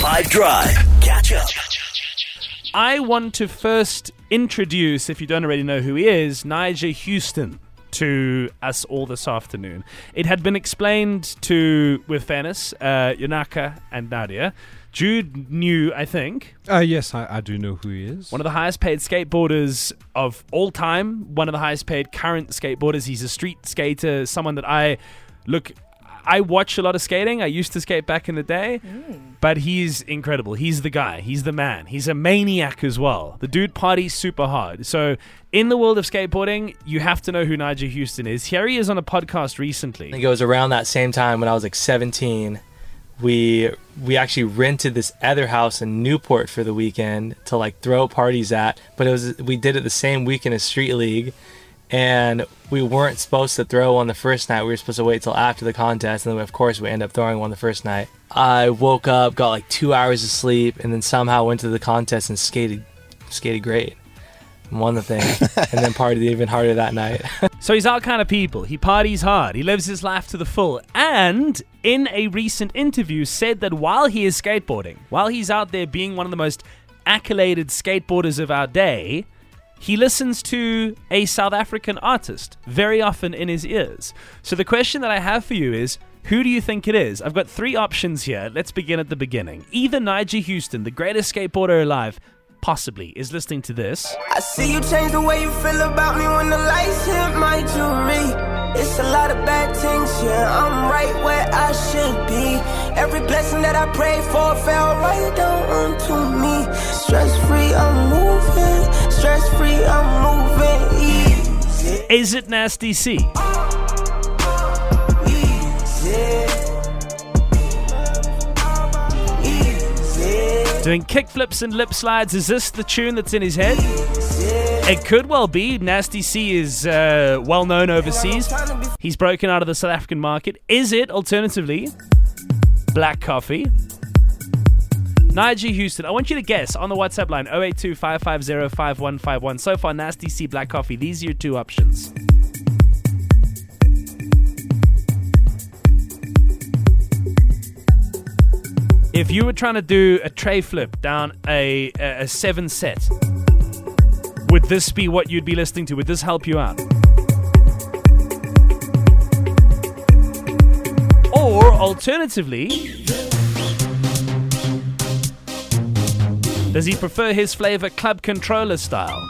5 Drive. Catch up. I want to first introduce, if you don't already know who he is, Nyjah Huston to us all this afternoon. It had been explained to, with fairness, uh, Yonaka and Nadia. Jude knew, I think, Uh, yes, I, I do know who he is. one of the highest paid skateboarders of all time, one of the highest paid current skateboarders. He's a street skater, someone that I look. I watch a lot of skating. I used to skate back in the day, mm. but he's incredible. He's the guy. He's the man. He's a maniac as well. The dude parties super hard. So, in the world of skateboarding, you have to know who Nyjah Huston is. Here he is on a podcast recently. I think it was around that same time when I was like 17. We we actually rented this other house in Newport for the weekend to like throw parties at, but it was we did it the same weekend as Street League, and we weren't supposed to throw on the first night. We were supposed to wait till after the contest, and then of course we ended up throwing one the first night. I woke up, got like two hours of sleep, and then somehow went to the contest and skated skated great, and won the thing, and then partied even harder that night. So he's our kind of people. He parties hard. He lives his life to the full. And in a recent interview, said that while he is skateboarding, while he's out there being one of the most accoladed skateboarders of our day, he listens to a South African artist very often in his ears. So the question that I have for you is. Who do you think it is? I've got three options here. Let's begin at the beginning. Either Nyjah Huston, the greatest skateboarder alive, possibly, is listening to this. I see you change the way you feel about me when the lights hit my jewelry. It's a lot of bad things, yeah. I'm right where I should be. Every blessing that I prayed for fell right down onto me. Stress Is it Nasty C? Doing kickflips and lip slides. Is this the tune that's in his head? It could well be. Nasty C is uh, well known overseas. He's broken out of the South African market. Is it, alternatively, Black Coffee? Nyjah Huston, I want you to guess on the WhatsApp line 082 550 5151. So far, Nasty C, Black Coffee. These are your two options. If you were trying to do a tray flip down a, a, a seven set, would this be what you'd be listening to? Would this help you out? Or alternatively, does he prefer his flavor club controller style?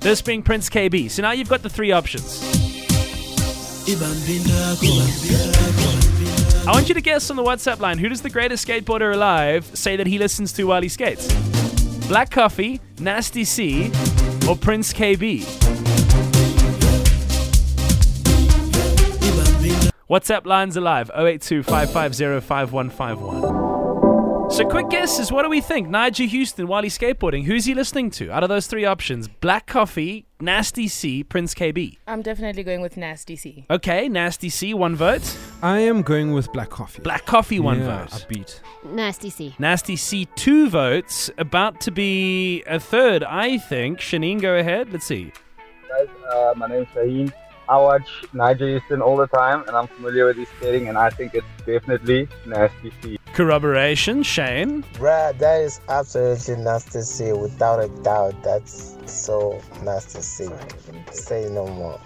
This being Prince KB. So now you've got the three options. I want you to guess on the WhatsApp line who does the greatest skateboarder alive say that he listens to while he skates? Black Coffee, Nasty C, or Prince KB? WhatsApp lines alive 082 550 5151. So, quick guesses. What do we think? Nyjah Huston while he's skateboarding. Who's he listening to? Out of those three options Black Coffee, Nasty C, Prince KB. I'm definitely going with Nasty C. Okay, Nasty C, one vote. I am going with Black Coffee. Black Coffee, one yeah, vote. A beat. Nasty C. Nasty C, two votes. About to be a third, I think. Shanine, go ahead. Let's see. guys. Uh, my name is Shaheen. I watch Nyjah Huston all the time, and I'm familiar with his skating, and I think it's definitely Nasty C. Corroboration, Shane. Bruh, that is absolutely nasty C. Without a doubt, that's so nasty C. Say no more.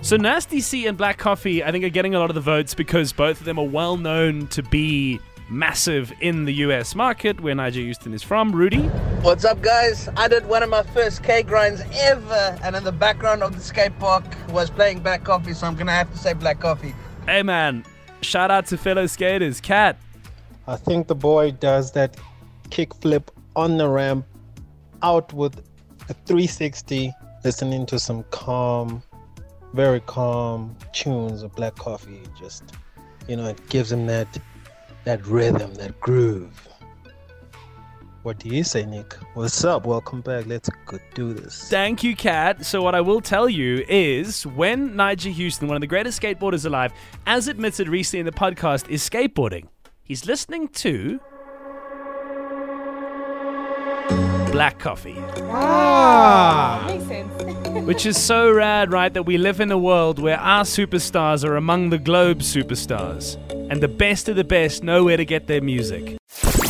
So Nasty C and Black Coffee, I think, are getting a lot of the votes because both of them are well known to be massive in the US market, where Nyjah Huston is from. Rudy? What's up, guys? I did one of my first K grinds ever, and in the background of the skate park was playing Black Coffee, so I'm gonna have to say Black Coffee. Hey man, shout out to fellow skaters. Cat. I think the boy does that kickflip on the ramp out with a 360, listening to some calm, very calm tunes of black coffee. Just, you know, it gives him that that rhythm, that groove. What do you say, Nick? What's up? Welcome back. Let's go do this. Thank you, Kat. So, what I will tell you is when Nyjah Huston, one of the greatest skateboarders alive, as admitted recently in the podcast, is skateboarding, he's listening to black coffee. Ah. Makes sense. Which is so rad, right? That we live in a world where our superstars are among the globe superstars. And the best of the best know where to get their music.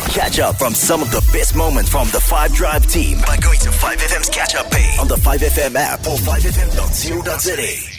Catch up from some of the best moments from the 5 Drive team by going to 5FM's catch up page on the 5FM app or 5FM.co.za.